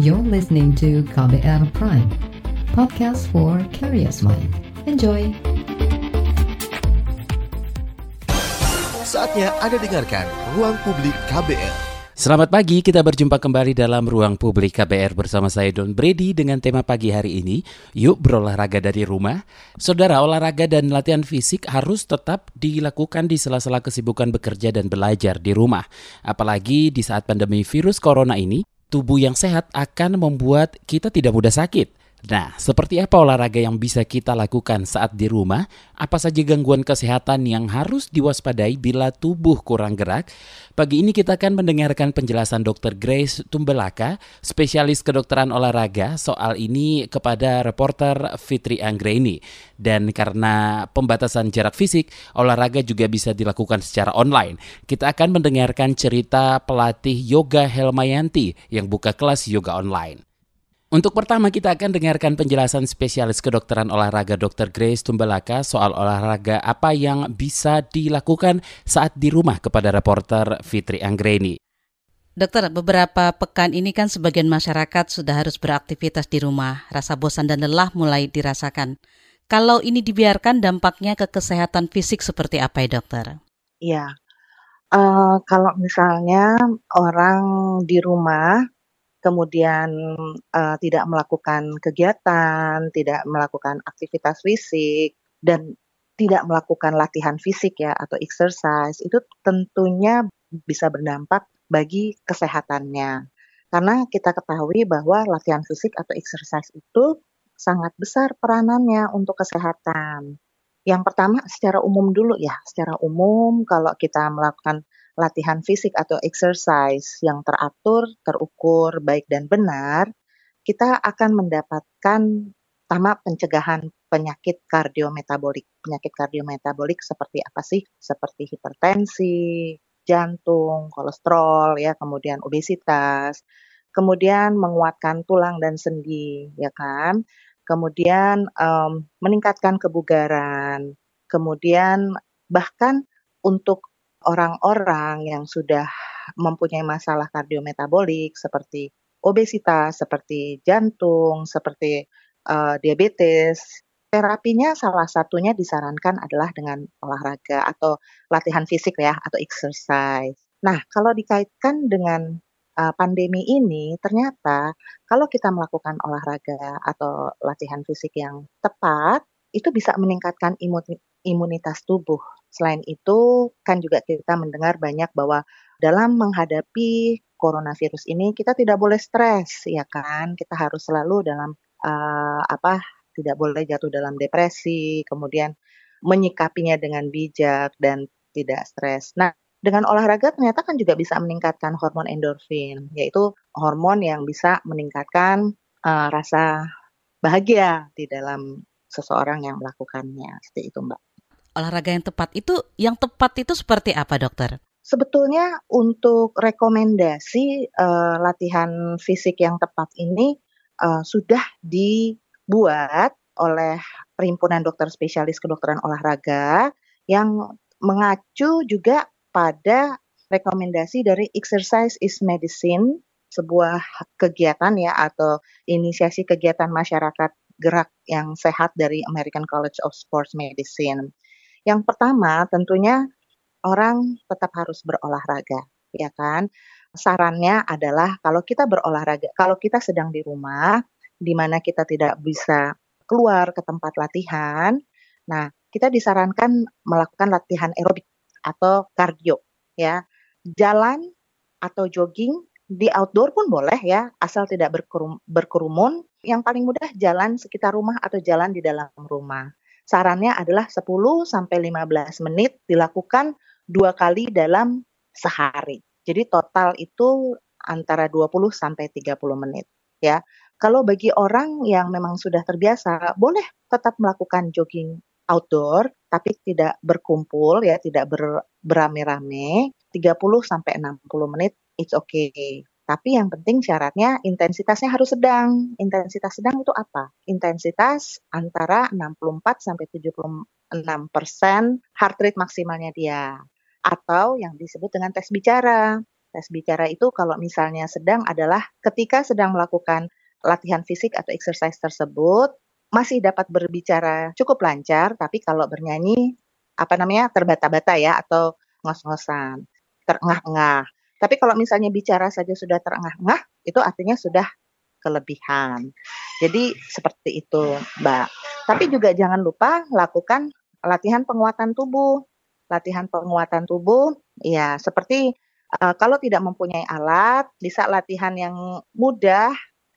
You're listening to KBR Prime, podcast for curious mind. Enjoy! Saatnya Anda dengarkan Ruang Publik KBR. Selamat pagi, kita berjumpa kembali dalam Ruang Publik KBR bersama saya Don Brady dengan tema pagi hari ini, yuk berolahraga dari rumah. Saudara, olahraga dan latihan fisik harus tetap dilakukan di sela-sela kesibukan bekerja dan belajar di rumah. Apalagi di saat pandemi virus corona ini, tubuh yang sehat akan membuat kita tidak mudah sakit. Nah, seperti apa olahraga yang bisa kita lakukan saat di rumah? Apa saja gangguan kesehatan yang harus diwaspadai bila tubuh kurang gerak? Pagi ini kita akan mendengarkan penjelasan Dr. Grace Tumbelaka, spesialis kedokteran olahraga soal ini kepada reporter Fitri Anggreni. Dan karena pembatasan jarak fisik, olahraga juga bisa dilakukan secara online. Kita akan mendengarkan cerita pelatih yoga Helmayanti yang buka kelas yoga online. Untuk pertama kita akan dengarkan penjelasan spesialis kedokteran olahraga Dr. Grace Tumbalaka soal olahraga apa yang bisa dilakukan saat di rumah kepada reporter Fitri Anggreni. Dokter, beberapa pekan ini kan sebagian masyarakat sudah harus beraktivitas di rumah. Rasa bosan dan lelah mulai dirasakan. Kalau ini dibiarkan dampaknya ke kesehatan fisik seperti apa ya dokter? Iya, uh, kalau misalnya orang di rumah kemudian uh, tidak melakukan kegiatan, tidak melakukan aktivitas fisik, dan tidak melakukan latihan fisik ya atau exercise itu tentunya bisa berdampak bagi kesehatannya. Karena kita ketahui bahwa latihan fisik atau exercise itu sangat besar peranannya untuk kesehatan. Yang pertama secara umum dulu ya, secara umum kalau kita melakukan latihan fisik atau exercise yang teratur, terukur, baik dan benar, kita akan mendapatkan pertama pencegahan penyakit kardiometabolik. Penyakit kardiometabolik seperti apa sih? Seperti hipertensi, jantung, kolesterol ya, kemudian obesitas, kemudian menguatkan tulang dan sendi, ya kan? Kemudian um, meningkatkan kebugaran, kemudian bahkan untuk orang-orang yang sudah mempunyai masalah kardiometabolik seperti obesitas, seperti jantung, seperti uh, diabetes, terapinya salah satunya disarankan adalah dengan olahraga atau latihan fisik ya atau exercise. Nah, kalau dikaitkan dengan uh, pandemi ini ternyata kalau kita melakukan olahraga atau latihan fisik yang tepat itu bisa meningkatkan imunitas tubuh Selain itu, kan juga kita mendengar banyak bahwa dalam menghadapi coronavirus ini kita tidak boleh stres, ya kan? Kita harus selalu dalam uh, apa? Tidak boleh jatuh dalam depresi, kemudian menyikapinya dengan bijak dan tidak stres. Nah, dengan olahraga ternyata kan juga bisa meningkatkan hormon endorfin, yaitu hormon yang bisa meningkatkan uh, rasa bahagia di dalam seseorang yang melakukannya. Seperti itu, Mbak olahraga yang tepat itu yang tepat itu seperti apa dokter? Sebetulnya untuk rekomendasi uh, latihan fisik yang tepat ini uh, sudah dibuat oleh Perhimpunan Dokter Spesialis Kedokteran Olahraga yang mengacu juga pada rekomendasi dari Exercise is Medicine, sebuah kegiatan ya atau inisiasi kegiatan masyarakat gerak yang sehat dari American College of Sports Medicine. Yang pertama tentunya orang tetap harus berolahraga, ya kan? Sarannya adalah kalau kita berolahraga, kalau kita sedang di rumah, di mana kita tidak bisa keluar ke tempat latihan, nah kita disarankan melakukan latihan aerobik atau kardio, ya. Jalan atau jogging di outdoor pun boleh ya, asal tidak berkerum, berkerumun. Yang paling mudah jalan sekitar rumah atau jalan di dalam rumah. Sarannya adalah 10 sampai 15 menit dilakukan dua kali dalam sehari. Jadi total itu antara 20 sampai 30 menit ya. Kalau bagi orang yang memang sudah terbiasa, boleh tetap melakukan jogging outdoor tapi tidak berkumpul ya, tidak ber, berame-rame 30 sampai 60 menit it's okay. Tapi yang penting syaratnya intensitasnya harus sedang. Intensitas sedang itu apa? Intensitas antara 64 sampai 76 persen heart rate maksimalnya dia. Atau yang disebut dengan tes bicara. Tes bicara itu kalau misalnya sedang adalah ketika sedang melakukan latihan fisik atau exercise tersebut masih dapat berbicara cukup lancar, tapi kalau bernyanyi apa namanya terbata-bata ya atau ngos-ngosan, terengah-engah. Tapi kalau misalnya bicara saja sudah terengah-engah, itu artinya sudah kelebihan. Jadi seperti itu, Mbak. Tapi juga jangan lupa lakukan latihan penguatan tubuh. Latihan penguatan tubuh, ya seperti uh, kalau tidak mempunyai alat, bisa latihan yang mudah,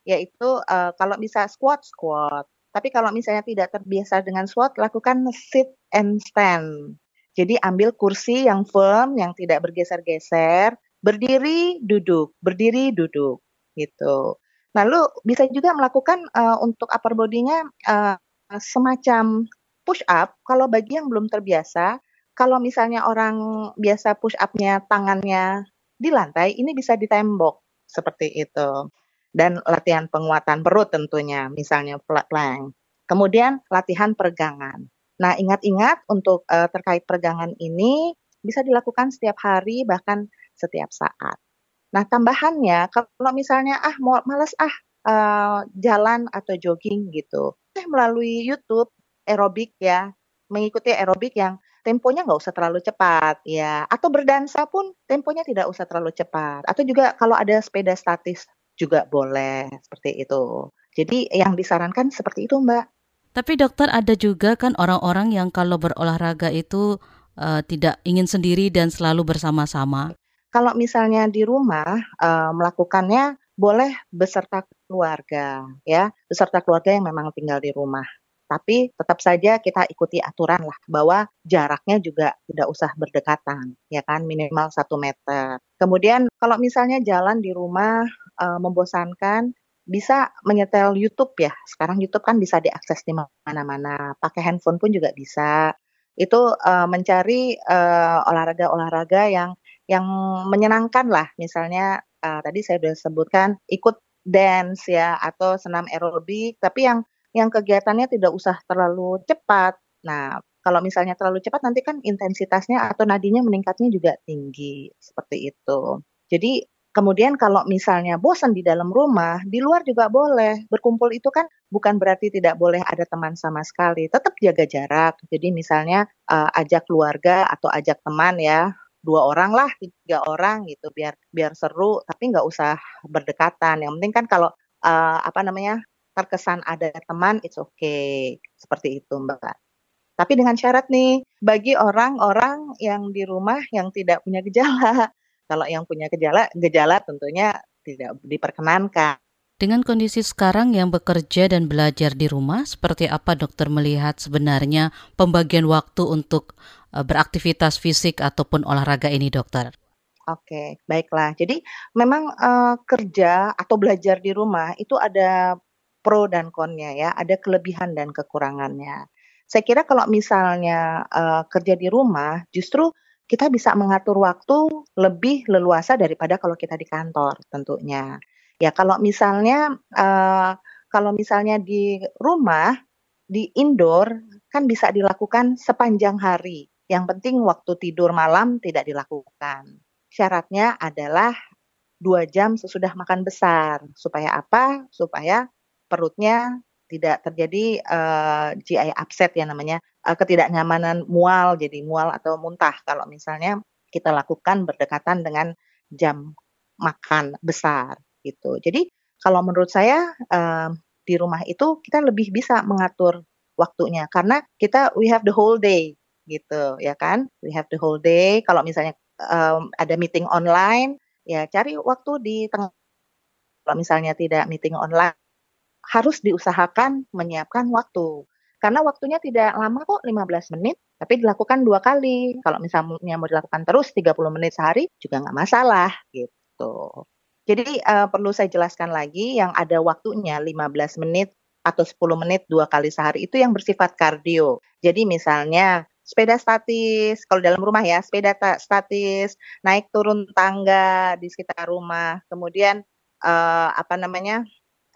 yaitu uh, kalau bisa squat squat. Tapi kalau misalnya tidak terbiasa dengan squat, lakukan sit and stand. Jadi ambil kursi yang firm, yang tidak bergeser-geser, berdiri duduk, berdiri duduk, gitu. Lalu bisa juga melakukan uh, untuk upper body-nya uh, semacam push up. Kalau bagi yang belum terbiasa, kalau misalnya orang biasa push up-nya tangannya di lantai, ini bisa di tembok seperti itu. Dan latihan penguatan perut tentunya, misalnya flat plank. Kemudian latihan peregangan. Nah, ingat-ingat untuk uh, terkait peregangan ini bisa dilakukan setiap hari bahkan setiap saat. Nah, tambahannya kalau misalnya ah mau males ah uh, jalan atau jogging gitu, eh melalui YouTube aerobik ya, mengikuti aerobik yang temponya nggak usah terlalu cepat ya. Atau berdansa pun temponya tidak usah terlalu cepat. Atau juga kalau ada sepeda statis juga boleh seperti itu. Jadi yang disarankan seperti itu mbak. Tapi dokter ada juga kan orang-orang yang kalau berolahraga itu uh, tidak ingin sendiri dan selalu bersama-sama kalau misalnya di rumah uh, melakukannya boleh beserta keluarga ya beserta keluarga yang memang tinggal di rumah tapi tetap saja kita ikuti aturan lah bahwa jaraknya juga tidak usah berdekatan, ya kan minimal satu meter. Kemudian kalau misalnya jalan di rumah uh, membosankan, bisa menyetel YouTube ya. Sekarang YouTube kan bisa diakses di mana-mana. Pakai handphone pun juga bisa. Itu uh, mencari olahraga olahraga-olahraga yang yang menyenangkan lah. Misalnya uh, tadi saya sudah sebutkan ikut dance ya atau senam aerobik, tapi yang yang kegiatannya tidak usah terlalu cepat. Nah, kalau misalnya terlalu cepat nanti kan intensitasnya atau nadinya meningkatnya juga tinggi seperti itu. Jadi kemudian kalau misalnya bosan di dalam rumah, di luar juga boleh. Berkumpul itu kan bukan berarti tidak boleh ada teman sama sekali. Tetap jaga jarak. Jadi misalnya uh, ajak keluarga atau ajak teman ya, dua orang lah, tiga orang gitu, biar biar seru. Tapi nggak usah berdekatan. Yang penting kan kalau uh, apa namanya terkesan ada teman, it's okay. Seperti itu, Mbak. Tapi dengan syarat nih, bagi orang-orang yang di rumah yang tidak punya gejala. Kalau yang punya gejala, gejala tentunya tidak diperkenankan. Dengan kondisi sekarang yang bekerja dan belajar di rumah, seperti apa dokter melihat sebenarnya pembagian waktu untuk beraktivitas fisik ataupun olahraga ini, dokter? Oke, baiklah. Jadi memang uh, kerja atau belajar di rumah itu ada pro dan konnya ya, ada kelebihan dan kekurangannya. Saya kira kalau misalnya uh, kerja di rumah, justru kita bisa mengatur waktu lebih leluasa daripada kalau kita di kantor tentunya. Ya kalau misalnya uh, kalau misalnya di rumah di indoor kan bisa dilakukan sepanjang hari. Yang penting waktu tidur malam tidak dilakukan. Syaratnya adalah dua jam sesudah makan besar. Supaya apa? Supaya perutnya tidak terjadi uh, eh, GI upset ya namanya uh, ketidaknyamanan mual jadi mual atau muntah kalau misalnya kita lakukan berdekatan dengan jam makan besar gitu. Jadi kalau menurut saya uh, di rumah itu kita lebih bisa mengatur waktunya karena kita we have the whole day gitu ya kan we have the whole day kalau misalnya um, ada meeting online ya cari waktu di tengah kalau misalnya tidak meeting online harus diusahakan menyiapkan waktu. Karena waktunya tidak lama kok 15 menit, tapi dilakukan dua kali. Kalau misalnya mau dilakukan terus 30 menit sehari juga nggak masalah gitu. Jadi uh, perlu saya jelaskan lagi yang ada waktunya 15 menit atau 10 menit dua kali sehari itu yang bersifat kardio. Jadi misalnya sepeda statis, kalau dalam rumah ya, sepeda statis, naik turun tangga di sekitar rumah, kemudian uh, apa namanya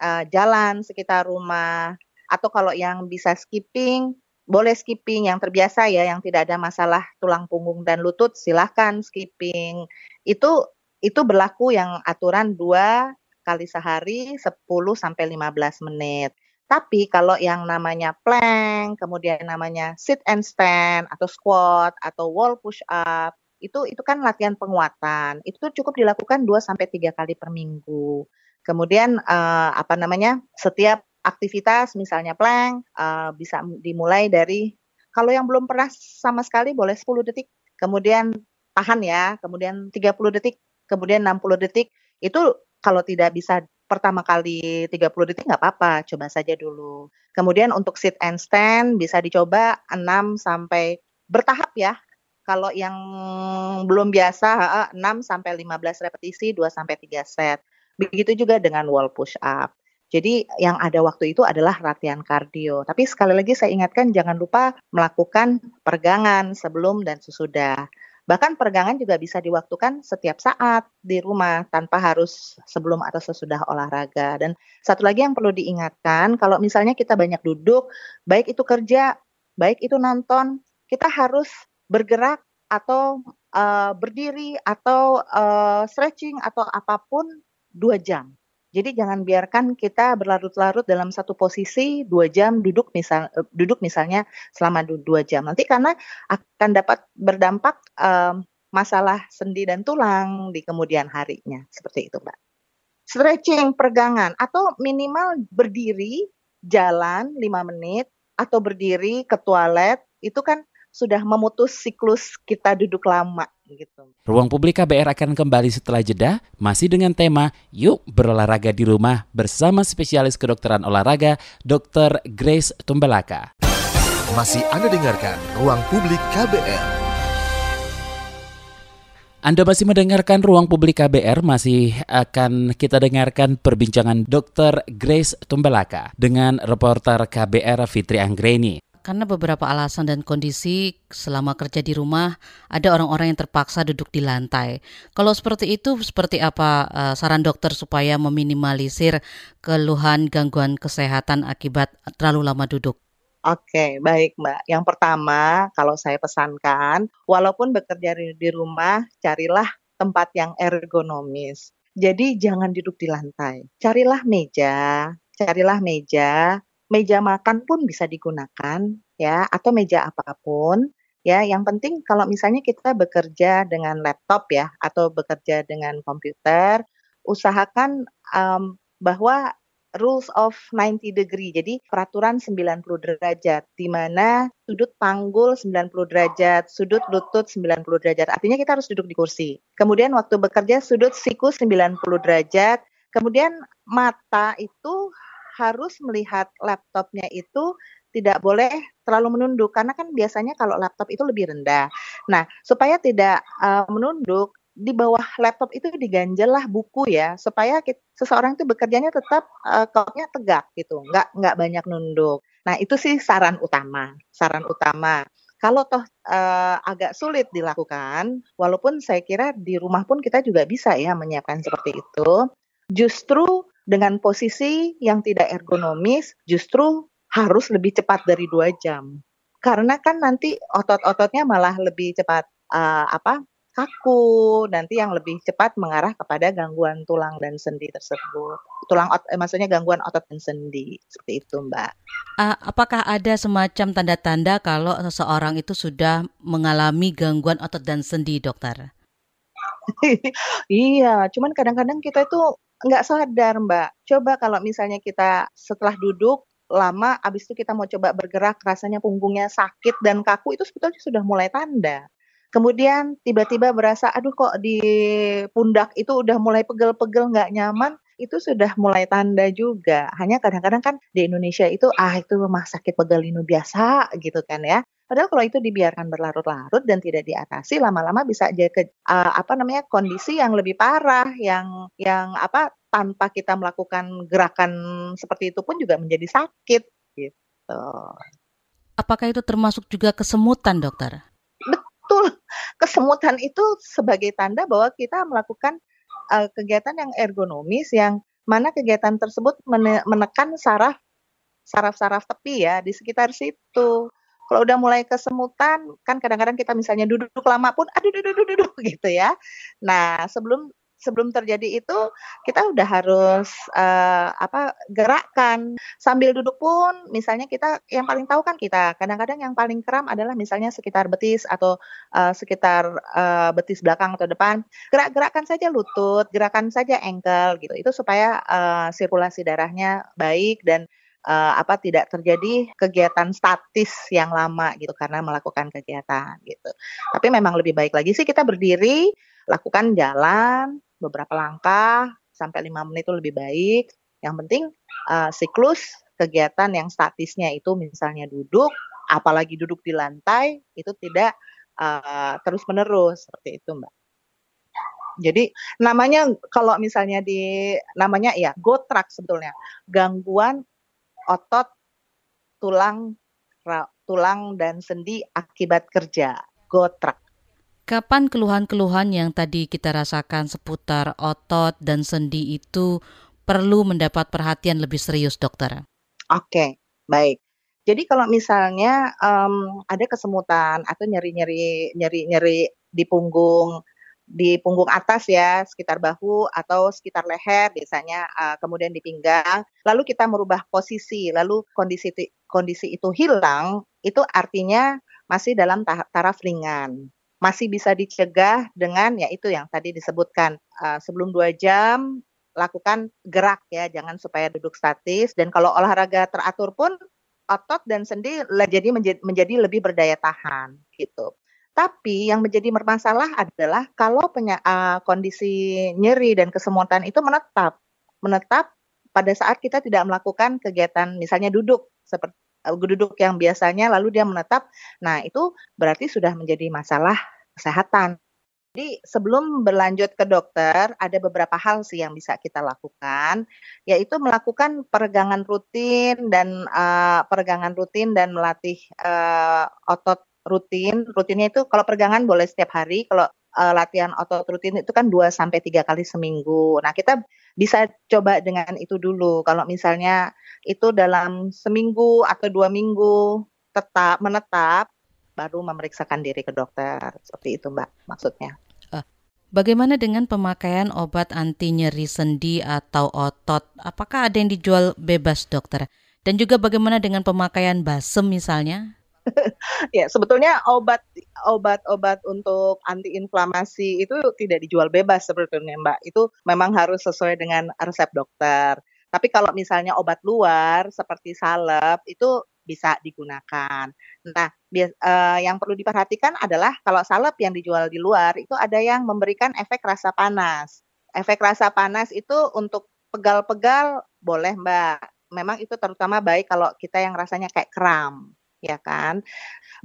uh, jalan sekitar rumah. Atau kalau yang bisa skipping boleh skipping. Yang terbiasa ya yang tidak ada masalah tulang punggung dan lutut silahkan skipping. Itu itu berlaku yang aturan dua kali sehari 10 sampai 15 menit. Tapi kalau yang namanya plank, kemudian namanya sit and stand atau squat atau wall push up, itu itu kan latihan penguatan. Itu cukup dilakukan 2 sampai 3 kali per minggu. Kemudian uh, apa namanya? setiap aktivitas misalnya plank uh, bisa dimulai dari kalau yang belum pernah sama sekali boleh 10 detik, kemudian tahan ya, kemudian 30 detik, kemudian 60 detik. Itu kalau tidak bisa pertama kali 30 detik nggak apa-apa, coba saja dulu. Kemudian untuk sit and stand bisa dicoba 6 sampai bertahap ya. Kalau yang belum biasa 6 sampai 15 repetisi 2 sampai 3 set. Begitu juga dengan wall push up. Jadi yang ada waktu itu adalah latihan kardio. Tapi sekali lagi saya ingatkan jangan lupa melakukan pergangan sebelum dan sesudah. Bahkan peregangan juga bisa diwaktukan setiap saat di rumah tanpa harus sebelum atau sesudah olahraga. Dan satu lagi yang perlu diingatkan, kalau misalnya kita banyak duduk, baik itu kerja, baik itu nonton, kita harus bergerak atau uh, berdiri atau uh, stretching atau apa pun dua jam. Jadi jangan biarkan kita berlarut-larut dalam satu posisi dua jam duduk misal eh, duduk misalnya selama dua jam. Nanti karena akan dapat berdampak um, masalah sendi dan tulang di kemudian harinya. Seperti itu, Mbak. Stretching, pergangan atau minimal berdiri jalan lima menit atau berdiri ke toilet itu kan sudah memutus siklus kita duduk lama gitu. Ruang Publik KBR akan kembali setelah jeda masih dengan tema Yuk berolahraga di rumah bersama spesialis kedokteran olahraga Dr. Grace Tumbelaka. Masih Anda dengarkan Ruang Publik KBR. Anda masih mendengarkan Ruang Publik KBR, masih akan kita dengarkan perbincangan Dr. Grace Tumbelaka dengan reporter KBR Fitri Anggreni karena beberapa alasan dan kondisi selama kerja di rumah ada orang-orang yang terpaksa duduk di lantai. Kalau seperti itu, seperti apa uh, saran dokter supaya meminimalisir keluhan gangguan kesehatan akibat terlalu lama duduk? Oke, baik Mbak. Yang pertama, kalau saya pesankan, walaupun bekerja di rumah, carilah tempat yang ergonomis. Jadi jangan duduk di lantai. Carilah meja, carilah meja meja makan pun bisa digunakan ya atau meja apa pun ya. Yang penting kalau misalnya kita bekerja dengan laptop ya atau bekerja dengan komputer usahakan um, bahwa rules of 90 degree jadi peraturan 90 derajat di mana sudut panggul 90 derajat sudut lutut 90 derajat artinya kita harus duduk di kursi. Kemudian waktu bekerja sudut siku 90 derajat kemudian mata itu harus melihat laptopnya itu tidak boleh terlalu menunduk karena kan biasanya kalau laptop itu lebih rendah. Nah, supaya tidak uh, menunduk di bawah laptop itu diganjelah buku ya supaya kita, seseorang itu bekerjanya tetap uh, koknya tegak gitu, nggak nggak banyak nunduk. Nah, itu sih saran utama, saran utama. Kalau toh uh, agak sulit dilakukan, walaupun saya kira di rumah pun kita juga bisa ya menyiapkan seperti itu. Justru dengan posisi yang tidak ergonomis justru harus lebih cepat dari dua jam. Karena kan nanti otot-ototnya malah lebih cepat uh, apa kaku, nanti yang lebih cepat mengarah kepada gangguan tulang dan sendi tersebut. Tulang ot eh, maksudnya gangguan otot dan sendi seperti itu, Mbak. Uh, apakah ada semacam tanda-tanda kalau seseorang itu sudah mengalami gangguan otot dan sendi, dokter? iya, cuman kadang-kadang kita itu nggak sadar Mbak. Coba kalau misalnya kita setelah duduk lama, abis itu kita mau coba bergerak, rasanya punggungnya sakit dan kaku, itu sebetulnya sudah mulai tanda. Kemudian tiba-tiba berasa, aduh kok di pundak itu udah mulai pegel-pegel nggak nyaman, itu sudah mulai tanda juga. Hanya kadang-kadang kan di Indonesia itu ah itu mah sakit pegalinu biasa gitu kan ya. Padahal kalau itu dibiarkan berlarut-larut dan tidak diatasi lama-lama bisa jadi ke, uh, apa namanya kondisi yang lebih parah yang yang apa tanpa kita melakukan gerakan seperti itu pun juga menjadi sakit gitu. Apakah itu termasuk juga kesemutan, dokter? Betul. Kesemutan itu sebagai tanda bahwa kita melakukan uh, kegiatan yang ergonomis yang mana kegiatan tersebut menekan saraf saraf-saraf tepi ya di sekitar situ. Kalau udah mulai kesemutan, kan kadang-kadang kita misalnya duduk lama pun, aduh, duduk, duduk, duduk, gitu ya. Nah, sebelum sebelum terjadi itu kita udah harus uh, apa gerakkan sambil duduk pun misalnya kita yang paling tahu kan kita. Kadang-kadang yang paling kram adalah misalnya sekitar betis atau uh, sekitar uh, betis belakang atau depan. Gerak-gerakkan saja lutut gerakan saja ankle gitu. Itu supaya uh, sirkulasi darahnya baik dan uh, apa tidak terjadi kegiatan statis yang lama gitu karena melakukan kegiatan gitu. Tapi memang lebih baik lagi sih kita berdiri, lakukan jalan beberapa langkah sampai lima menit itu lebih baik. Yang penting uh, siklus kegiatan yang statisnya itu misalnya duduk, apalagi duduk di lantai itu tidak uh, terus menerus seperti itu, Mbak. Jadi namanya kalau misalnya di namanya ya gotrak sebetulnya gangguan otot, tulang, tulang dan sendi akibat kerja, gotrak. Kapan keluhan-keluhan yang tadi kita rasakan seputar otot dan sendi itu perlu mendapat perhatian lebih serius, dokter? Oke, baik. Jadi kalau misalnya um, ada kesemutan atau nyeri-nyeri nyeri-nyeri di punggung, di punggung atas ya, sekitar bahu atau sekitar leher biasanya, uh, kemudian di pinggang. Lalu kita merubah posisi, lalu kondisi kondisi itu hilang, itu artinya masih dalam taraf ringan. Masih bisa dicegah dengan ya itu yang tadi disebutkan, uh, sebelum dua jam lakukan gerak ya, jangan supaya duduk statis dan kalau olahraga teratur pun otot dan sendi jadi menjadi, lebih berdaya tahan gitu. Tapi yang menjadi bermasalah adalah kalau penya, uh, kondisi nyeri dan kesemutan itu menetap, menetap pada saat kita tidak melakukan kegiatan misalnya duduk seperti duduk yang biasanya lalu dia menetap. Nah, itu berarti sudah menjadi masalah kesehatan. Jadi sebelum berlanjut ke dokter, ada beberapa hal sih yang bisa kita lakukan, yaitu melakukan peregangan rutin dan uh, peregangan rutin dan melatih uh, otot rutin. Rutinnya itu kalau peregangan boleh setiap hari, kalau uh, latihan otot rutin itu kan 2 sampai 3 kali seminggu. Nah, kita bisa coba dengan itu dulu. Kalau misalnya itu dalam seminggu atau dua minggu tetap menetap, baru memeriksakan diri ke dokter. Seperti itu, Mbak, maksudnya. Eh, bagaimana dengan pemakaian obat anti nyeri sendi atau otot? Apakah ada yang dijual bebas, dokter? Dan juga bagaimana dengan pemakaian basem misalnya? ya sebetulnya obat obat-obat untuk antiinflamasi itu tidak dijual bebas sebetulnya Mbak. Itu memang harus sesuai dengan resep dokter. Tapi kalau misalnya obat luar seperti salep itu bisa digunakan. Nah, bias, uh, yang perlu diperhatikan adalah kalau salep yang dijual di luar itu ada yang memberikan efek rasa panas. Efek rasa panas itu untuk pegal-pegal boleh Mbak. Memang itu terutama baik kalau kita yang rasanya kayak kram ya kan?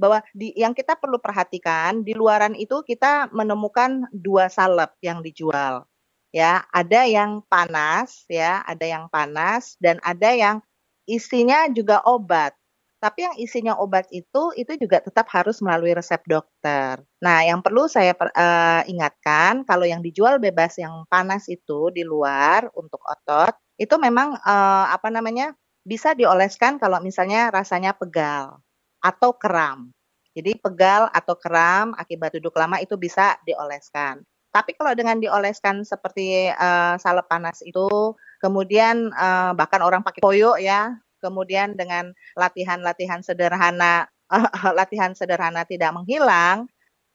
Bahwa di yang kita perlu perhatikan di luaran itu kita menemukan dua salep yang dijual. Ya, ada yang panas ya, ada yang panas dan ada yang isinya juga obat. Tapi yang isinya obat itu itu juga tetap harus melalui resep dokter. Nah, yang perlu saya uh, ingatkan kalau yang dijual bebas yang panas itu di luar untuk otot itu memang uh, apa namanya bisa dioleskan kalau misalnya rasanya pegal atau kram. Jadi pegal atau kram akibat duduk lama itu bisa dioleskan. Tapi kalau dengan dioleskan seperti uh, salep panas itu, kemudian uh, bahkan orang pakai koyo ya, kemudian dengan latihan-latihan sederhana, uh, latihan sederhana tidak menghilang,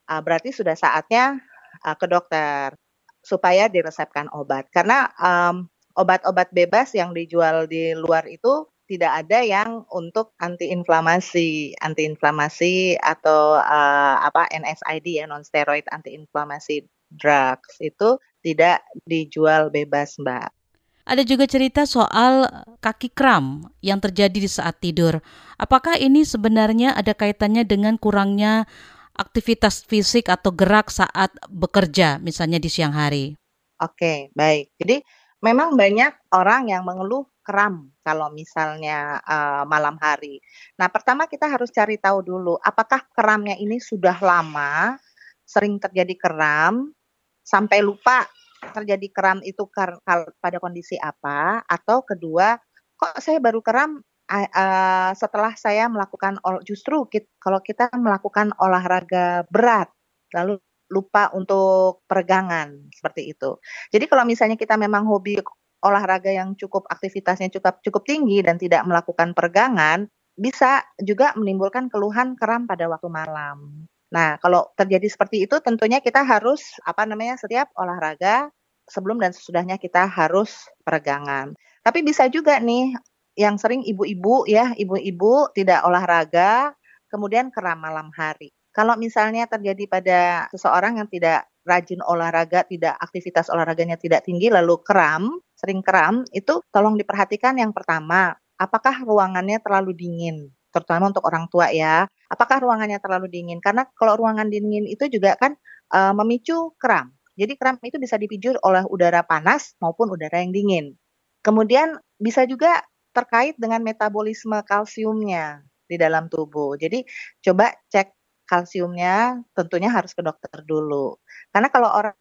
uh, berarti sudah saatnya uh, ke dokter supaya diresepkan obat. Karena um, obat-obat bebas yang dijual di luar itu tidak ada yang untuk antiinflamasi, antiinflamasi atau uh, apa NSAID ya non steroid antiinflamasi drugs itu tidak dijual bebas, Mbak. Ada juga cerita soal kaki kram yang terjadi di saat tidur. Apakah ini sebenarnya ada kaitannya dengan kurangnya aktivitas fisik atau gerak saat bekerja, misalnya di siang hari? Oke, baik. Jadi memang banyak orang yang mengeluh kram kalau misalnya uh, malam hari. Nah, pertama kita harus cari tahu dulu apakah keramnya ini sudah lama sering terjadi kram sampai lupa terjadi kram itu pada kondisi apa atau kedua kok saya baru kram uh, setelah saya melakukan justru kita, kalau kita melakukan olahraga berat lalu lupa untuk peregangan seperti itu. Jadi kalau misalnya kita memang hobi olahraga yang cukup aktivitasnya cukup cukup tinggi dan tidak melakukan peregangan, bisa juga menimbulkan keluhan kram pada waktu malam. Nah, kalau terjadi seperti itu tentunya kita harus apa namanya setiap olahraga sebelum dan sesudahnya kita harus peregangan. Tapi bisa juga nih yang sering ibu-ibu ya, ibu-ibu tidak olahraga kemudian kram malam hari. Kalau misalnya terjadi pada seseorang yang tidak rajin olahraga, tidak aktivitas olahraganya tidak tinggi lalu kram, sering kram, itu tolong diperhatikan yang pertama, apakah ruangannya terlalu dingin? terutama untuk orang tua ya. Apakah ruangannya terlalu dingin? Karena kalau ruangan dingin itu juga kan uh, memicu kram. Jadi kram itu bisa dipicu oleh udara panas maupun udara yang dingin. Kemudian bisa juga terkait dengan metabolisme kalsiumnya di dalam tubuh. Jadi coba cek kalsiumnya tentunya harus ke dokter dulu. Karena kalau orang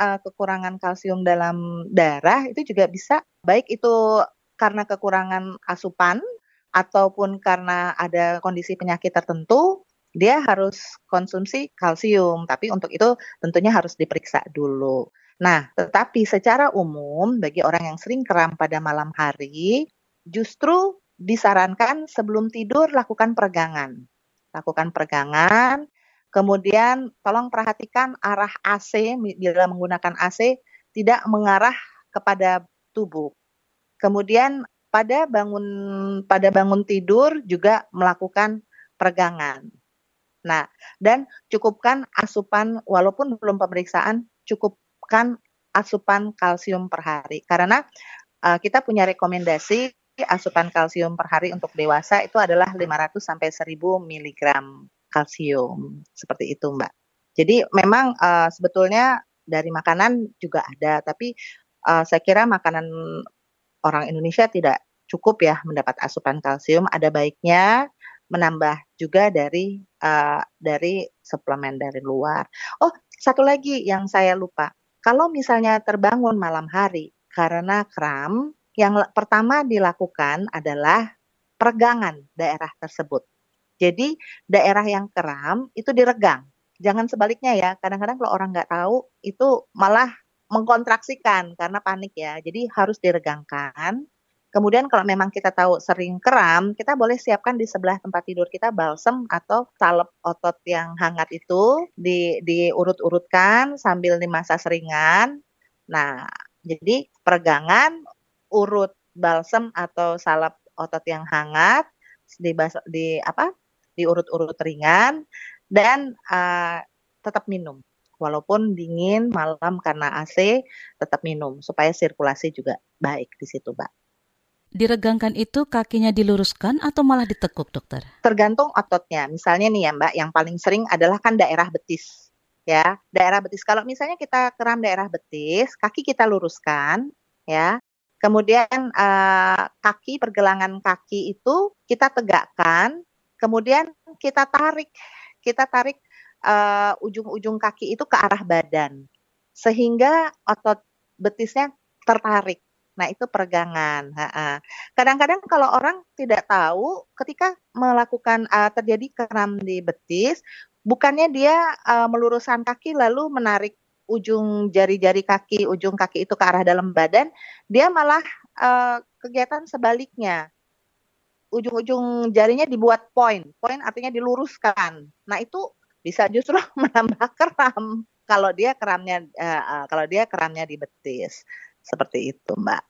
uh, kekurangan kalsium dalam darah itu juga bisa baik itu karena kekurangan asupan ataupun karena ada kondisi penyakit tertentu, dia harus konsumsi kalsium. Tapi untuk itu tentunya harus diperiksa dulu. Nah, tetapi secara umum bagi orang yang sering kram pada malam hari, justru disarankan sebelum tidur lakukan peregangan. Lakukan peregangan, kemudian tolong perhatikan arah AC bila menggunakan AC tidak mengarah kepada tubuh. Kemudian pada bangun pada bangun tidur juga melakukan peregangan. Nah, dan cukupkan asupan walaupun belum pemeriksaan, cukupkan asupan kalsium per hari. Karena uh, kita punya rekomendasi asupan kalsium per hari untuk dewasa itu adalah 500 sampai 1000 mg kalsium. Seperti itu, Mbak. Jadi memang uh, sebetulnya dari makanan juga ada, tapi uh, saya kira makanan orang Indonesia tidak cukup ya mendapat asupan kalsium, ada baiknya menambah juga dari uh, dari suplemen dari luar. Oh, satu lagi yang saya lupa. Kalau misalnya terbangun malam hari karena kram, yang pertama dilakukan adalah peregangan daerah tersebut. Jadi daerah yang kram itu diregang. Jangan sebaliknya ya. Kadang-kadang kalau orang nggak tahu itu malah mengkontraksikan karena panik ya. Jadi harus diregangkan. Kemudian kalau memang kita tahu sering kram, kita boleh siapkan di sebelah tempat tidur kita balsem atau salep otot yang hangat itu di diurut-urutkan sambil dimasa seringan. Nah, jadi peregangan urut balsem atau salep otot yang hangat di di apa? diurut-urut ringan dan uh, tetap minum walaupun dingin malam karena AC tetap minum supaya sirkulasi juga baik di situ, Mbak. Diregangkan itu kakinya diluruskan atau malah ditekuk, dokter? Tergantung ototnya. Misalnya nih ya, Mbak, yang paling sering adalah kan daerah betis. Ya, daerah betis. Kalau misalnya kita keram daerah betis, kaki kita luruskan, ya. Kemudian uh, kaki pergelangan kaki itu kita tegakkan, kemudian kita tarik, kita tarik uh, ujung-ujung kaki itu ke arah badan, sehingga otot betisnya tertarik. Nah, itu peregangan. Kadang-kadang kalau orang tidak tahu, ketika melakukan uh, terjadi kram di betis, bukannya dia uh, meluruskan kaki lalu menarik ujung jari-jari kaki, ujung kaki itu ke arah dalam badan, dia malah uh, kegiatan sebaliknya. Ujung-ujung jarinya dibuat poin. Poin artinya diluruskan. Nah, itu bisa justru menambah kram kalau dia keramnya uh, kalau dia keramnya di betis. Seperti itu, Mbak.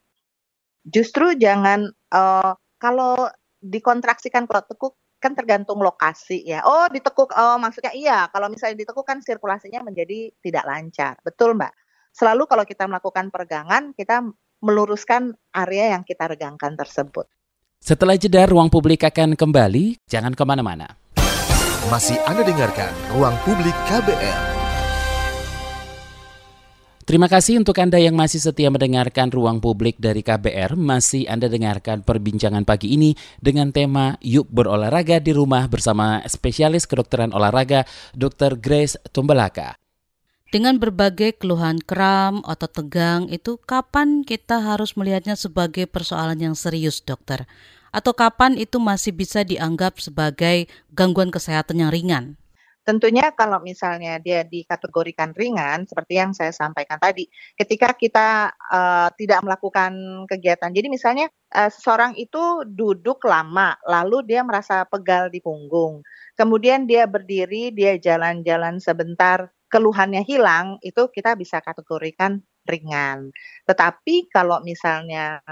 Justru jangan uh, kalau dikontraksikan kalau tekuk kan tergantung lokasi ya. Oh, ditekuk oh maksudnya iya, kalau misalnya ditekuk kan sirkulasinya menjadi tidak lancar. Betul, Mbak. Selalu kalau kita melakukan peregangan, kita meluruskan area yang kita regangkan tersebut. Setelah jeda, ruang publik akan kembali. Jangan ke mana-mana. Masih Anda dengarkan Ruang Publik KBR. Terima kasih untuk Anda yang masih setia mendengarkan ruang publik dari KBR. Masih Anda dengarkan perbincangan pagi ini dengan tema Yuk Berolahraga di Rumah bersama spesialis kedokteran olahraga Dr. Grace Tumbelaka. Dengan berbagai keluhan kram, otot tegang, itu kapan kita harus melihatnya sebagai persoalan yang serius, dokter? Atau kapan itu masih bisa dianggap sebagai gangguan kesehatan yang ringan? Tentunya kalau misalnya dia dikategorikan ringan, seperti yang saya sampaikan tadi, ketika kita uh, tidak melakukan kegiatan. Jadi misalnya uh, seseorang itu duduk lama, lalu dia merasa pegal di punggung. Kemudian dia berdiri, dia jalan-jalan sebentar, keluhannya hilang, itu kita bisa kategorikan ringan. Tetapi kalau misalnya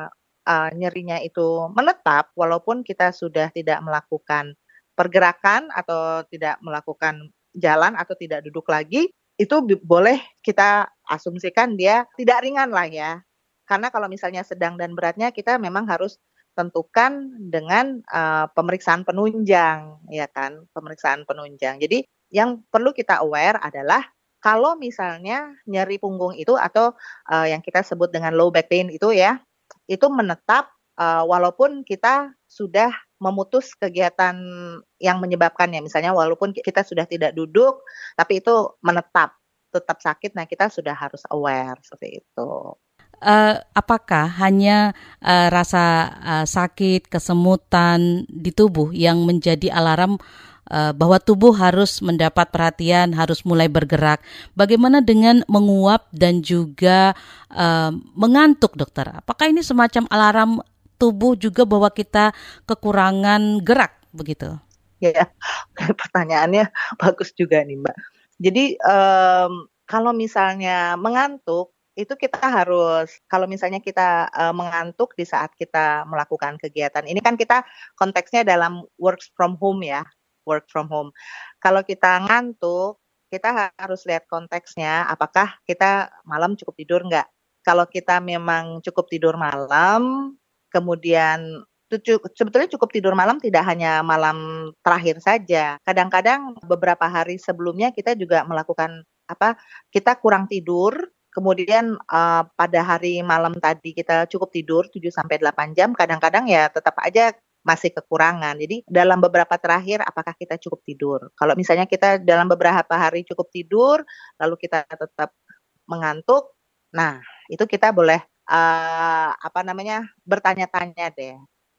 uh, nyerinya itu menetap, walaupun kita sudah tidak melakukan pergerakan atau tidak melakukan jalan atau tidak duduk lagi, itu boleh kita asumsikan dia tidak ringan lah ya. Karena kalau misalnya sedang dan beratnya kita memang harus tentukan dengan uh, pemeriksaan penunjang, ya kan, pemeriksaan penunjang. Jadi yang perlu kita aware adalah kalau misalnya nyeri punggung itu atau uh, yang kita sebut dengan low back pain itu ya, itu menetap uh, walaupun kita sudah memutus kegiatan yang menyebabkannya. Misalnya walaupun kita sudah tidak duduk, tapi itu menetap, tetap sakit. Nah kita sudah harus aware seperti itu. Uh, apakah hanya uh, rasa uh, sakit, kesemutan di tubuh yang menjadi alarm uh, bahwa tubuh harus mendapat perhatian, harus mulai bergerak? Bagaimana dengan menguap dan juga uh, mengantuk, dokter? Apakah ini semacam alarm tubuh juga bahwa kita kekurangan gerak begitu? Ya, pertanyaannya bagus juga nih Mbak. Jadi um, kalau misalnya mengantuk itu kita harus kalau misalnya kita uh, mengantuk di saat kita melakukan kegiatan ini kan kita konteksnya dalam work from home ya work from home kalau kita ngantuk kita harus lihat konteksnya apakah kita malam cukup tidur nggak kalau kita memang cukup tidur malam kemudian sebetulnya cukup tidur malam tidak hanya malam terakhir saja. Kadang-kadang beberapa hari sebelumnya kita juga melakukan apa? Kita kurang tidur, kemudian uh, pada hari malam tadi kita cukup tidur 7 sampai 8 jam, kadang-kadang ya tetap aja masih kekurangan. Jadi dalam beberapa terakhir apakah kita cukup tidur? Kalau misalnya kita dalam beberapa hari cukup tidur, lalu kita tetap mengantuk, nah itu kita boleh uh, apa namanya bertanya-tanya deh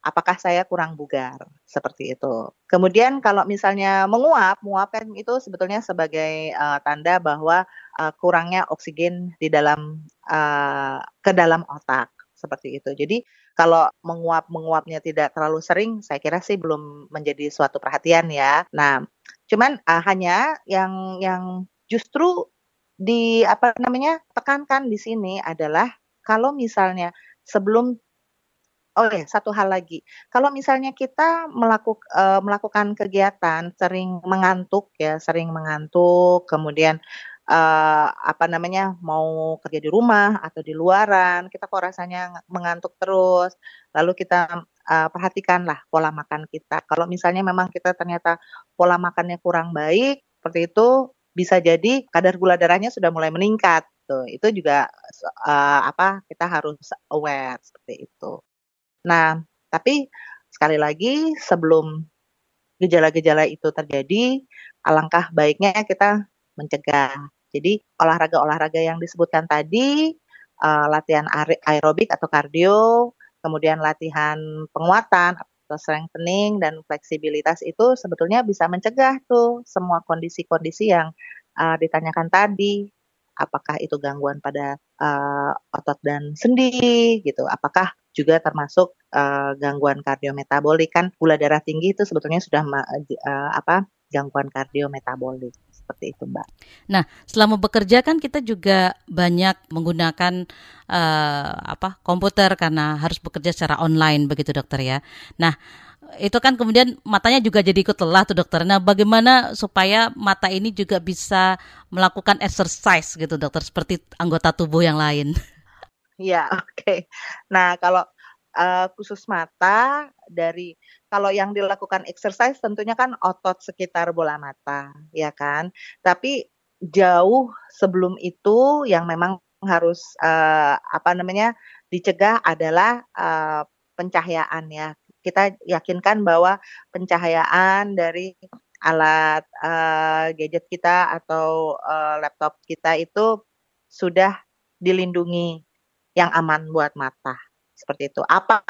apakah saya kurang bugar seperti itu. Kemudian kalau misalnya menguap, menguap kan itu sebetulnya sebagai uh, tanda bahwa uh, kurangnya oksigen di dalam uh, ke dalam otak seperti itu. Jadi kalau menguap menguapnya tidak terlalu sering, saya kira sih belum menjadi suatu perhatian ya. Nah, cuman uh, hanya yang yang justru di apa namanya tekankan di sini adalah kalau misalnya sebelum oh ya satu hal lagi. Kalau misalnya kita melakuk, uh, melakukan kegiatan sering mengantuk ya sering mengantuk kemudian uh, apa namanya mau kerja di rumah atau di luaran kita kok rasanya mengantuk terus lalu kita uh, perhatikanlah pola makan kita. Kalau misalnya memang kita ternyata pola makannya kurang baik seperti itu bisa jadi kadar gula darahnya sudah mulai meningkat gitu. Itu juga uh, apa kita harus aware seperti itu. Nah, tapi sekali lagi sebelum gejala-gejala itu terjadi, alangkah baiknya kita mencegah. Jadi olahraga-olahraga yang disebutkan tadi, uh, latihan aerobik atau kardio, kemudian latihan penguatan atau strengthening dan fleksibilitas itu sebetulnya bisa mencegah tuh semua kondisi-kondisi yang uh, ditanyakan tadi apakah itu gangguan pada uh, otot dan sendi gitu, apakah juga termasuk uh, gangguan kardiometabolik kan gula darah tinggi itu sebetulnya sudah uh, apa gangguan kardiometabolik seperti itu mbak. Nah selama bekerja kan kita juga banyak menggunakan uh, apa komputer karena harus bekerja secara online begitu dokter ya. Nah itu kan kemudian matanya juga jadi ikut lelah tuh dokter. Nah, bagaimana supaya mata ini juga bisa melakukan exercise gitu dokter seperti anggota tubuh yang lain? Iya, oke. Okay. Nah, kalau uh, khusus mata dari kalau yang dilakukan exercise tentunya kan otot sekitar bola mata, ya kan? Tapi jauh sebelum itu yang memang harus uh, apa namanya dicegah adalah uh, pencahayaan ya kita yakinkan bahwa pencahayaan dari alat uh, gadget kita atau uh, laptop kita itu sudah dilindungi yang aman buat mata seperti itu. Apa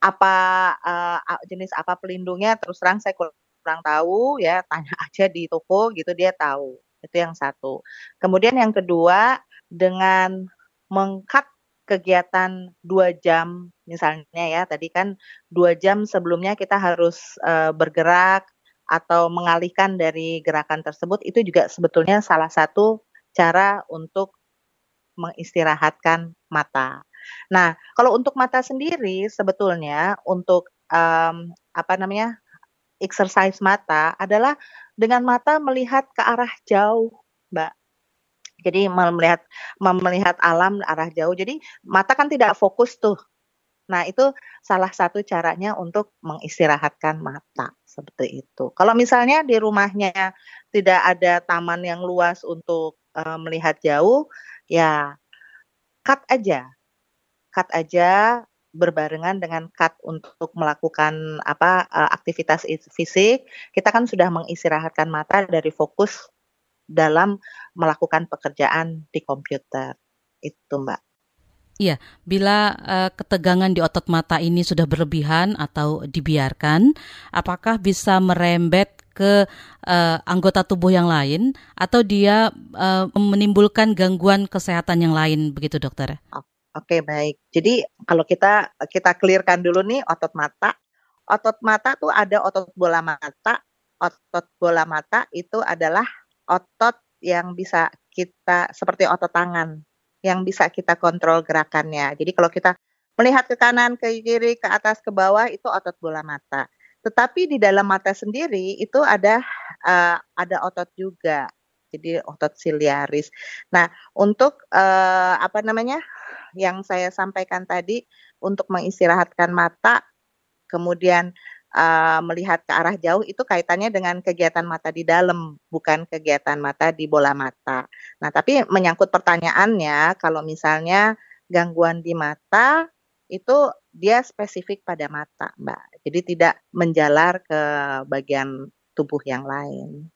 apa uh, jenis apa pelindungnya terus terang saya kurang tahu ya tanya aja di toko gitu dia tahu. Itu yang satu. Kemudian yang kedua dengan mengkat kegiatan dua jam misalnya ya tadi kan dua jam sebelumnya kita harus uh, bergerak atau mengalihkan dari gerakan tersebut itu juga sebetulnya salah satu cara untuk mengistirahatkan mata. Nah, kalau untuk mata sendiri sebetulnya untuk um, apa namanya exercise mata adalah dengan mata melihat ke arah jauh, Mbak. Jadi melihat melihat alam arah jauh. Jadi mata kan tidak fokus tuh. Nah, itu salah satu caranya untuk mengistirahatkan mata seperti itu. Kalau misalnya di rumahnya tidak ada taman yang luas untuk uh, melihat jauh, ya cut aja. Cut aja berbarengan dengan cut untuk melakukan apa uh, aktivitas fisik, kita kan sudah mengistirahatkan mata dari fokus dalam melakukan pekerjaan di komputer. Itu, Mbak. Iya, bila uh, ketegangan di otot mata ini sudah berlebihan atau dibiarkan, apakah bisa merembet ke uh, anggota tubuh yang lain atau dia uh, menimbulkan gangguan kesehatan yang lain begitu, dokter? Oke, baik. Jadi kalau kita kita clearkan dulu nih otot mata. Otot mata tuh ada otot bola mata. Otot bola mata itu adalah otot yang bisa kita seperti otot tangan yang bisa kita kontrol gerakannya. Jadi kalau kita melihat ke kanan, ke kiri, ke atas, ke bawah itu otot bola mata. Tetapi di dalam mata sendiri itu ada uh, ada otot juga. Jadi otot siliaris. Nah, untuk uh, apa namanya? yang saya sampaikan tadi untuk mengistirahatkan mata kemudian uh, melihat ke arah jauh itu kaitannya dengan kegiatan mata di dalam, bukan kegiatan mata di bola mata. Nah, tapi menyangkut pertanyaannya, kalau misalnya gangguan di mata itu dia spesifik pada mata, Mbak. Jadi tidak menjalar ke bagian tubuh yang lain.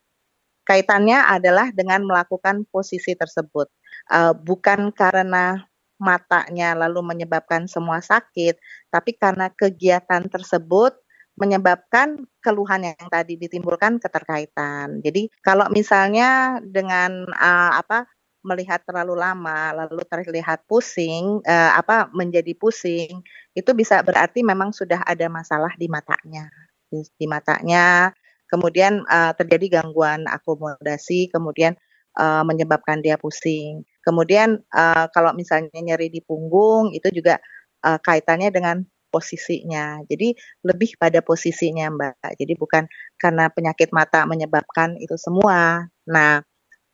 Kaitannya adalah dengan melakukan posisi tersebut, uh, bukan karena matanya lalu menyebabkan semua sakit, tapi karena kegiatan tersebut menyebabkan keluhan yang tadi ditimbulkan keterkaitan. Jadi kalau misalnya dengan uh, apa melihat terlalu lama lalu terlihat pusing uh, apa menjadi pusing itu bisa berarti memang sudah ada masalah di matanya di, di matanya kemudian uh, terjadi gangguan akomodasi kemudian uh, menyebabkan dia pusing kemudian uh, kalau misalnya nyeri di punggung itu juga uh, kaitannya dengan posisinya. Jadi lebih pada posisinya Mbak. Jadi bukan karena penyakit mata menyebabkan itu semua. Nah,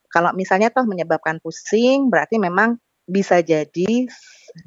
kalau misalnya toh menyebabkan pusing berarti memang bisa jadi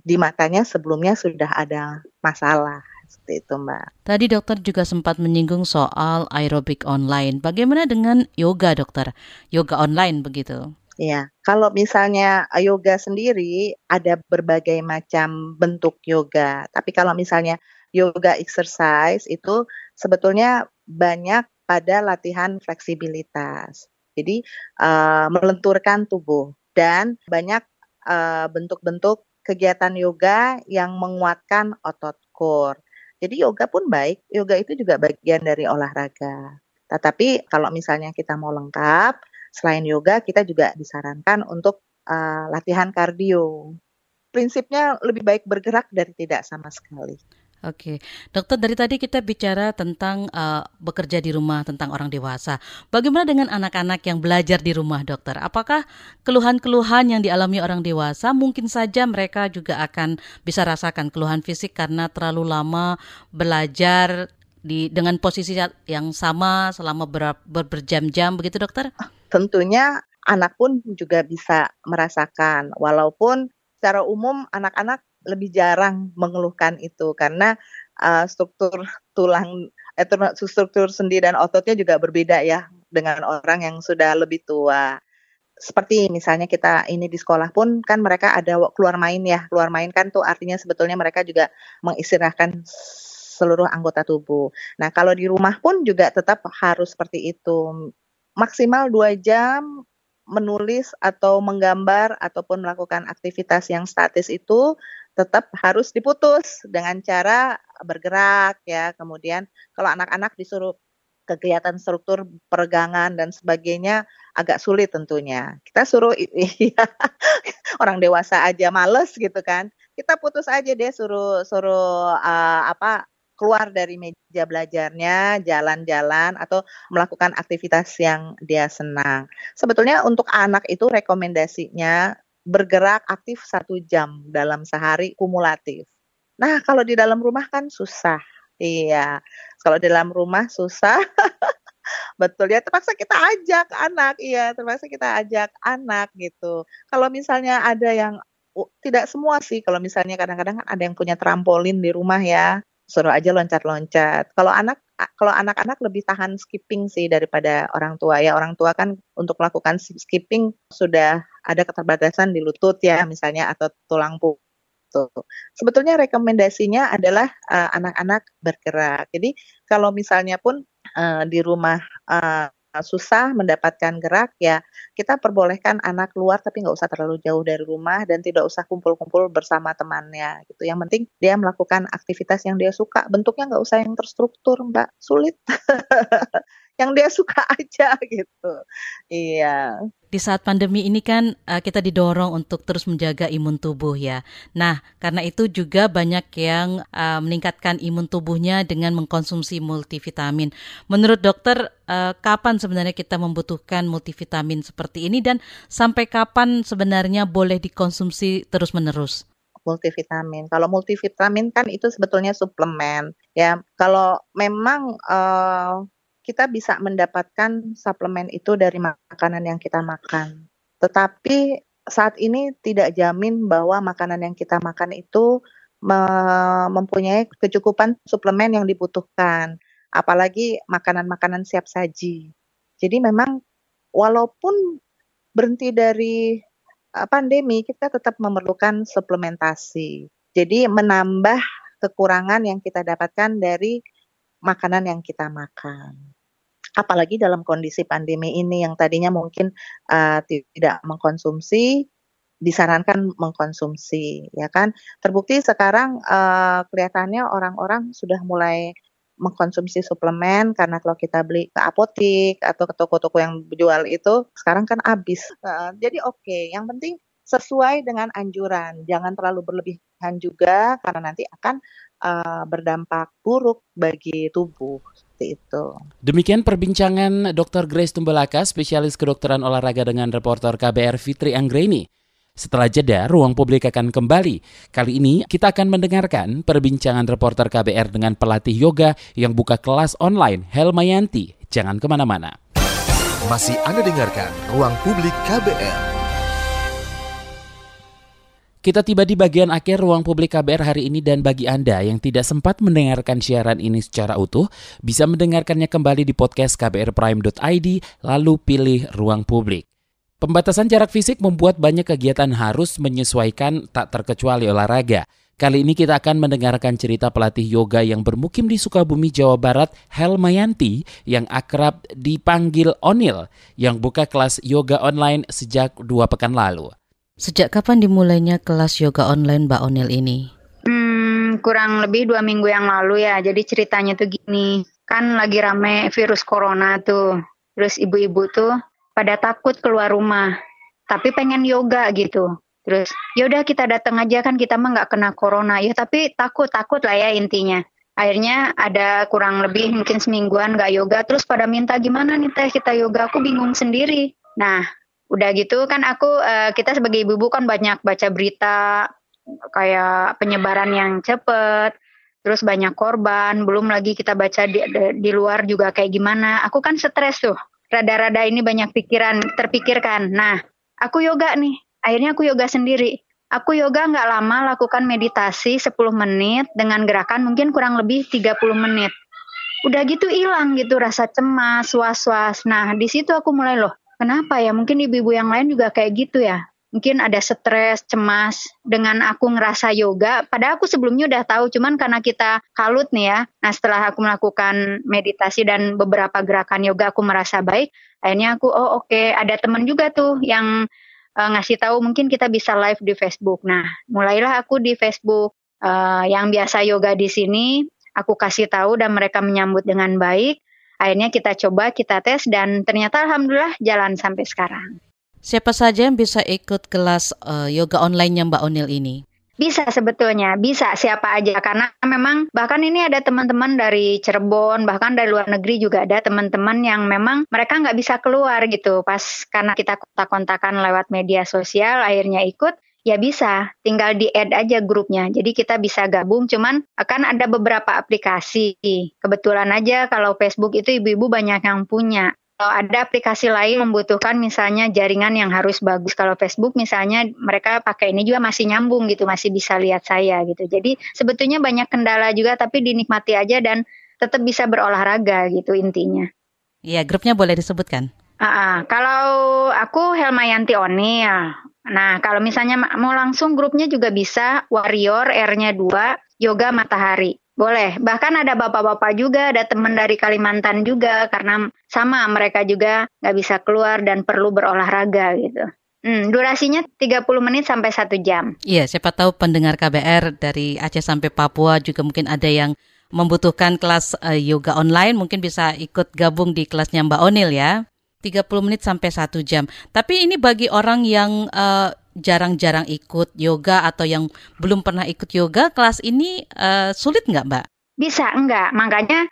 di matanya sebelumnya sudah ada masalah seperti itu Mbak. Tadi dokter juga sempat menyinggung soal aerobik online. Bagaimana dengan yoga dokter? Yoga online begitu? Ya, kalau misalnya yoga sendiri ada berbagai macam bentuk yoga. Tapi kalau misalnya yoga exercise itu sebetulnya banyak pada latihan fleksibilitas. Jadi uh, melenturkan tubuh dan banyak uh, bentuk-bentuk kegiatan yoga yang menguatkan otot core. Jadi yoga pun baik, yoga itu juga bagian dari olahraga. Tetapi kalau misalnya kita mau lengkap, selain yoga kita juga disarankan untuk uh, latihan kardio. Prinsipnya lebih baik bergerak dari tidak sama sekali. Oke, dokter dari tadi kita bicara tentang uh, bekerja di rumah, tentang orang dewasa. Bagaimana dengan anak-anak yang belajar di rumah, dokter? Apakah keluhan-keluhan yang dialami orang dewasa mungkin saja mereka juga akan bisa rasakan keluhan fisik karena terlalu lama belajar di dengan posisi yang sama selama ber, ber, berjam-jam begitu, dokter? Tentunya anak pun juga bisa merasakan walaupun secara umum anak-anak lebih jarang mengeluhkan itu karena uh, struktur tulang eh, struktur sendi dan ototnya juga berbeda ya dengan orang yang sudah lebih tua. Seperti misalnya kita ini di sekolah pun kan mereka ada keluar main ya. Keluar main kan tuh artinya sebetulnya mereka juga mengistirahatkan seluruh anggota tubuh. Nah, kalau di rumah pun juga tetap harus seperti itu maksimal dua jam menulis atau menggambar ataupun melakukan aktivitas yang statis itu tetap harus diputus dengan cara bergerak ya. Kemudian kalau anak-anak disuruh kegiatan struktur peregangan dan sebagainya agak sulit tentunya. Kita suruh iya, orang dewasa aja males gitu kan. Kita putus aja deh suruh suruh uh, apa keluar dari meja belajarnya, jalan-jalan atau melakukan aktivitas yang dia senang. Sebetulnya untuk anak itu rekomendasinya bergerak aktif satu jam dalam sehari kumulatif. Nah kalau di dalam rumah kan susah. Iya, kalau di dalam rumah susah. Betul ya, terpaksa kita ajak anak, iya, terpaksa kita ajak anak gitu. Kalau misalnya ada yang tidak semua sih, kalau misalnya kadang-kadang kan ada yang punya trampolin di rumah ya suruh aja loncat-loncat. Kalau anak kalau anak-anak lebih tahan skipping sih daripada orang tua ya. Orang tua kan untuk melakukan skipping sudah ada keterbatasan di lutut ya misalnya atau tulang punggung. Sebetulnya rekomendasinya adalah anak anak-anak bergerak. Jadi kalau misalnya pun uh, di rumah uh, susah mendapatkan gerak ya kita perbolehkan anak keluar tapi nggak usah terlalu jauh dari rumah dan tidak usah kumpul-kumpul bersama temannya gitu. Yang penting dia melakukan aktivitas yang dia suka. Bentuknya nggak usah yang terstruktur mbak. Sulit yang dia suka aja gitu iya di saat pandemi ini kan uh, kita didorong untuk terus menjaga imun tubuh ya. Nah, karena itu juga banyak yang uh, meningkatkan imun tubuhnya dengan mengkonsumsi multivitamin. Menurut dokter, uh, kapan sebenarnya kita membutuhkan multivitamin seperti ini dan sampai kapan sebenarnya boleh dikonsumsi terus-menerus? multivitamin. Kalau multivitamin kan itu sebetulnya suplemen ya. Kalau memang uh, kita bisa mendapatkan suplemen itu dari makanan yang kita makan. Tetapi saat ini tidak jamin bahwa makanan yang kita makan itu mempunyai kecukupan suplemen yang dibutuhkan, apalagi makanan-makanan siap saji. Jadi memang walaupun berhenti dari pandemi, kita tetap memerlukan suplementasi. Jadi menambah kekurangan yang kita dapatkan dari makanan yang kita makan apalagi dalam kondisi pandemi ini yang tadinya mungkin uh, tidak mengkonsumsi disarankan mengkonsumsi ya kan terbukti sekarang uh, kelihatannya orang-orang sudah mulai mengkonsumsi suplemen karena kalau kita beli ke apotik atau ke toko-toko yang jual itu sekarang kan habis uh, jadi oke okay. yang penting sesuai dengan anjuran jangan terlalu berlebihan juga karena nanti akan uh, berdampak buruk bagi tubuh seperti itu. Demikian perbincangan Dr. Grace Tumbelaka, spesialis kedokteran olahraga dengan reporter KBR Fitri Anggreni. Setelah jeda, ruang publik akan kembali. Kali ini kita akan mendengarkan perbincangan reporter KBR dengan pelatih yoga yang buka kelas online, Helmayanti. Jangan ke mana-mana. Masih Anda dengarkan Ruang Publik KBR. Kita tiba di bagian akhir ruang publik KBR hari ini dan bagi Anda yang tidak sempat mendengarkan siaran ini secara utuh, bisa mendengarkannya kembali di podcast kbrprime.id lalu pilih ruang publik. Pembatasan jarak fisik membuat banyak kegiatan harus menyesuaikan tak terkecuali olahraga. Kali ini kita akan mendengarkan cerita pelatih yoga yang bermukim di Sukabumi, Jawa Barat, Helmayanti, yang akrab dipanggil Onil, yang buka kelas yoga online sejak dua pekan lalu. Sejak kapan dimulainya kelas yoga online Mbak Onil ini? Hmm, kurang lebih dua minggu yang lalu ya. Jadi ceritanya tuh gini, kan lagi rame virus corona tuh. Terus ibu-ibu tuh pada takut keluar rumah, tapi pengen yoga gitu. Terus yaudah kita datang aja kan kita mah nggak kena corona ya tapi takut takut lah ya intinya. Akhirnya ada kurang lebih mungkin semingguan nggak yoga terus pada minta gimana nih teh kita yoga aku bingung sendiri. Nah udah gitu kan aku uh, kita sebagai ibu-ibu kan banyak baca berita kayak penyebaran yang cepet terus banyak korban belum lagi kita baca di, di luar juga kayak gimana. Aku kan stres tuh rada-rada ini banyak pikiran terpikirkan. Nah aku yoga nih akhirnya aku yoga sendiri. Aku yoga nggak lama lakukan meditasi 10 menit dengan gerakan mungkin kurang lebih 30 menit. Udah gitu hilang gitu rasa cemas was-was. Nah di situ aku mulai loh Kenapa ya? Mungkin ibu-ibu yang lain juga kayak gitu ya. Mungkin ada stres, cemas dengan aku ngerasa yoga. Padahal aku sebelumnya udah tahu, cuman karena kita kalut nih ya. Nah setelah aku melakukan meditasi dan beberapa gerakan yoga aku merasa baik. Akhirnya aku, oh oke, okay. ada teman juga tuh yang uh, ngasih tahu mungkin kita bisa live di Facebook. Nah mulailah aku di Facebook uh, yang biasa yoga di sini. Aku kasih tahu dan mereka menyambut dengan baik Akhirnya kita coba, kita tes dan ternyata alhamdulillah jalan sampai sekarang. Siapa saja yang bisa ikut kelas uh, yoga online-nya Mbak Onil ini? Bisa sebetulnya, bisa siapa aja karena memang bahkan ini ada teman-teman dari Cirebon, bahkan dari luar negeri juga ada teman-teman yang memang mereka nggak bisa keluar gitu. Pas karena kita kontak-kontakan lewat media sosial, akhirnya ikut, ya bisa, tinggal di add aja grupnya. Jadi kita bisa gabung, cuman akan ada beberapa aplikasi. Kebetulan aja kalau Facebook itu ibu-ibu banyak yang punya. Kalau ada aplikasi lain membutuhkan misalnya jaringan yang harus bagus. Kalau Facebook misalnya mereka pakai ini juga masih nyambung gitu, masih bisa lihat saya gitu. Jadi sebetulnya banyak kendala juga tapi dinikmati aja dan tetap bisa berolahraga gitu intinya. Iya, grupnya boleh disebutkan. Uh, uh, kalau aku Helmayanti Oni ya. Nah, kalau misalnya mau langsung grupnya juga bisa Warrior R-nya 2 Yoga Matahari. Boleh, bahkan ada bapak-bapak juga, ada teman dari Kalimantan juga, karena sama mereka juga nggak bisa keluar dan perlu berolahraga gitu. Hmm, durasinya 30 menit sampai satu jam. Iya, siapa tahu pendengar KBR dari Aceh sampai Papua juga mungkin ada yang membutuhkan kelas uh, yoga online, mungkin bisa ikut gabung di kelasnya Mbak Onil ya. 30 menit sampai satu jam. Tapi ini bagi orang yang uh, jarang-jarang ikut yoga atau yang belum pernah ikut yoga, kelas ini uh, sulit nggak Mbak? Bisa, enggak. Makanya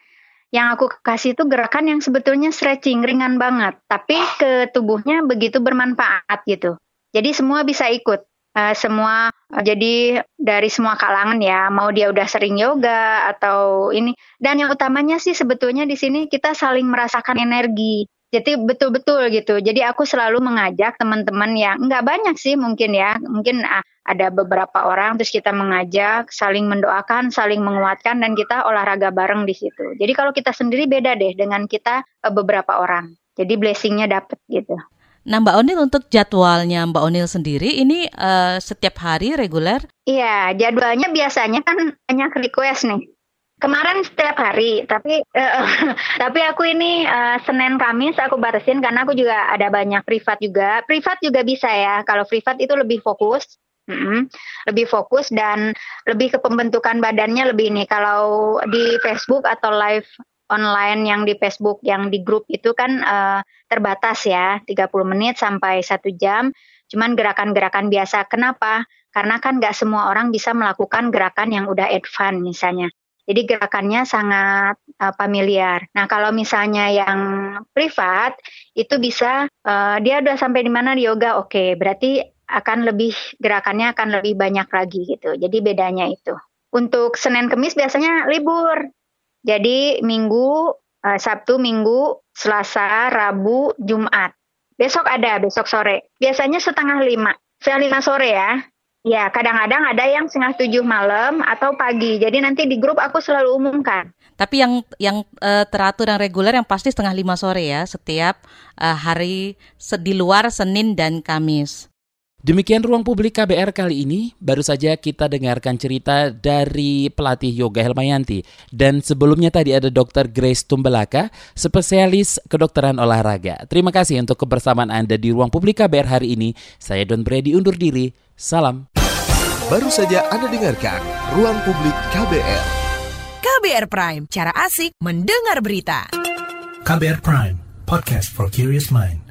yang aku kasih itu gerakan yang sebetulnya stretching, ringan banget. Tapi ke tubuhnya begitu bermanfaat gitu. Jadi semua bisa ikut. Uh, semua jadi dari semua kalangan ya mau dia udah sering yoga atau ini dan yang utamanya sih sebetulnya di sini kita saling merasakan energi jadi betul-betul gitu. Jadi aku selalu mengajak teman-teman yang nggak banyak sih mungkin ya, mungkin ah, ada beberapa orang terus kita mengajak, saling mendoakan, saling menguatkan dan kita olahraga bareng di situ. Jadi kalau kita sendiri beda deh dengan kita eh, beberapa orang. Jadi blessingnya dapet gitu. Nah Mbak Onil untuk jadwalnya Mbak Onil sendiri ini uh, setiap hari reguler? Iya jadwalnya biasanya kan banyak request nih. Kemarin setiap hari, tapi uh, tapi aku ini uh, Senin Kamis aku batasin karena aku juga ada banyak privat juga. Privat juga bisa ya. Kalau privat itu lebih fokus, mm -hmm. lebih fokus dan lebih ke pembentukan badannya lebih nih. Kalau di Facebook atau live online yang di Facebook yang di grup itu kan uh, terbatas ya 30 menit sampai satu jam. Cuman gerakan-gerakan biasa. Kenapa? Karena kan nggak semua orang bisa melakukan gerakan yang udah advance misalnya. Jadi gerakannya sangat uh, familiar. Nah, kalau misalnya yang privat itu bisa uh, dia udah sampai di mana di yoga, oke, okay, berarti akan lebih gerakannya akan lebih banyak lagi gitu. Jadi bedanya itu. Untuk Senin Kemis biasanya libur. Jadi Minggu, uh, Sabtu, Minggu, Selasa, Rabu, Jumat. Besok ada, besok sore. Biasanya setengah lima. Setengah lima sore ya. Ya, kadang-kadang ada yang setengah tujuh malam atau pagi. Jadi nanti di grup aku selalu umumkan. Tapi yang yang uh, teratur dan reguler yang pasti setengah lima sore ya, setiap uh, hari di luar Senin dan Kamis. Demikian ruang publik KBR kali ini. Baru saja kita dengarkan cerita dari pelatih yoga Helmayanti. Dan sebelumnya tadi ada Dr. Grace Tumbelaka, spesialis kedokteran olahraga. Terima kasih untuk kebersamaan Anda di ruang publik KBR hari ini. Saya Don Brady undur diri. Salam. Baru saja Anda dengarkan Ruang Publik KBR. KBR Prime, cara asik mendengar berita. KBR Prime, podcast for curious mind.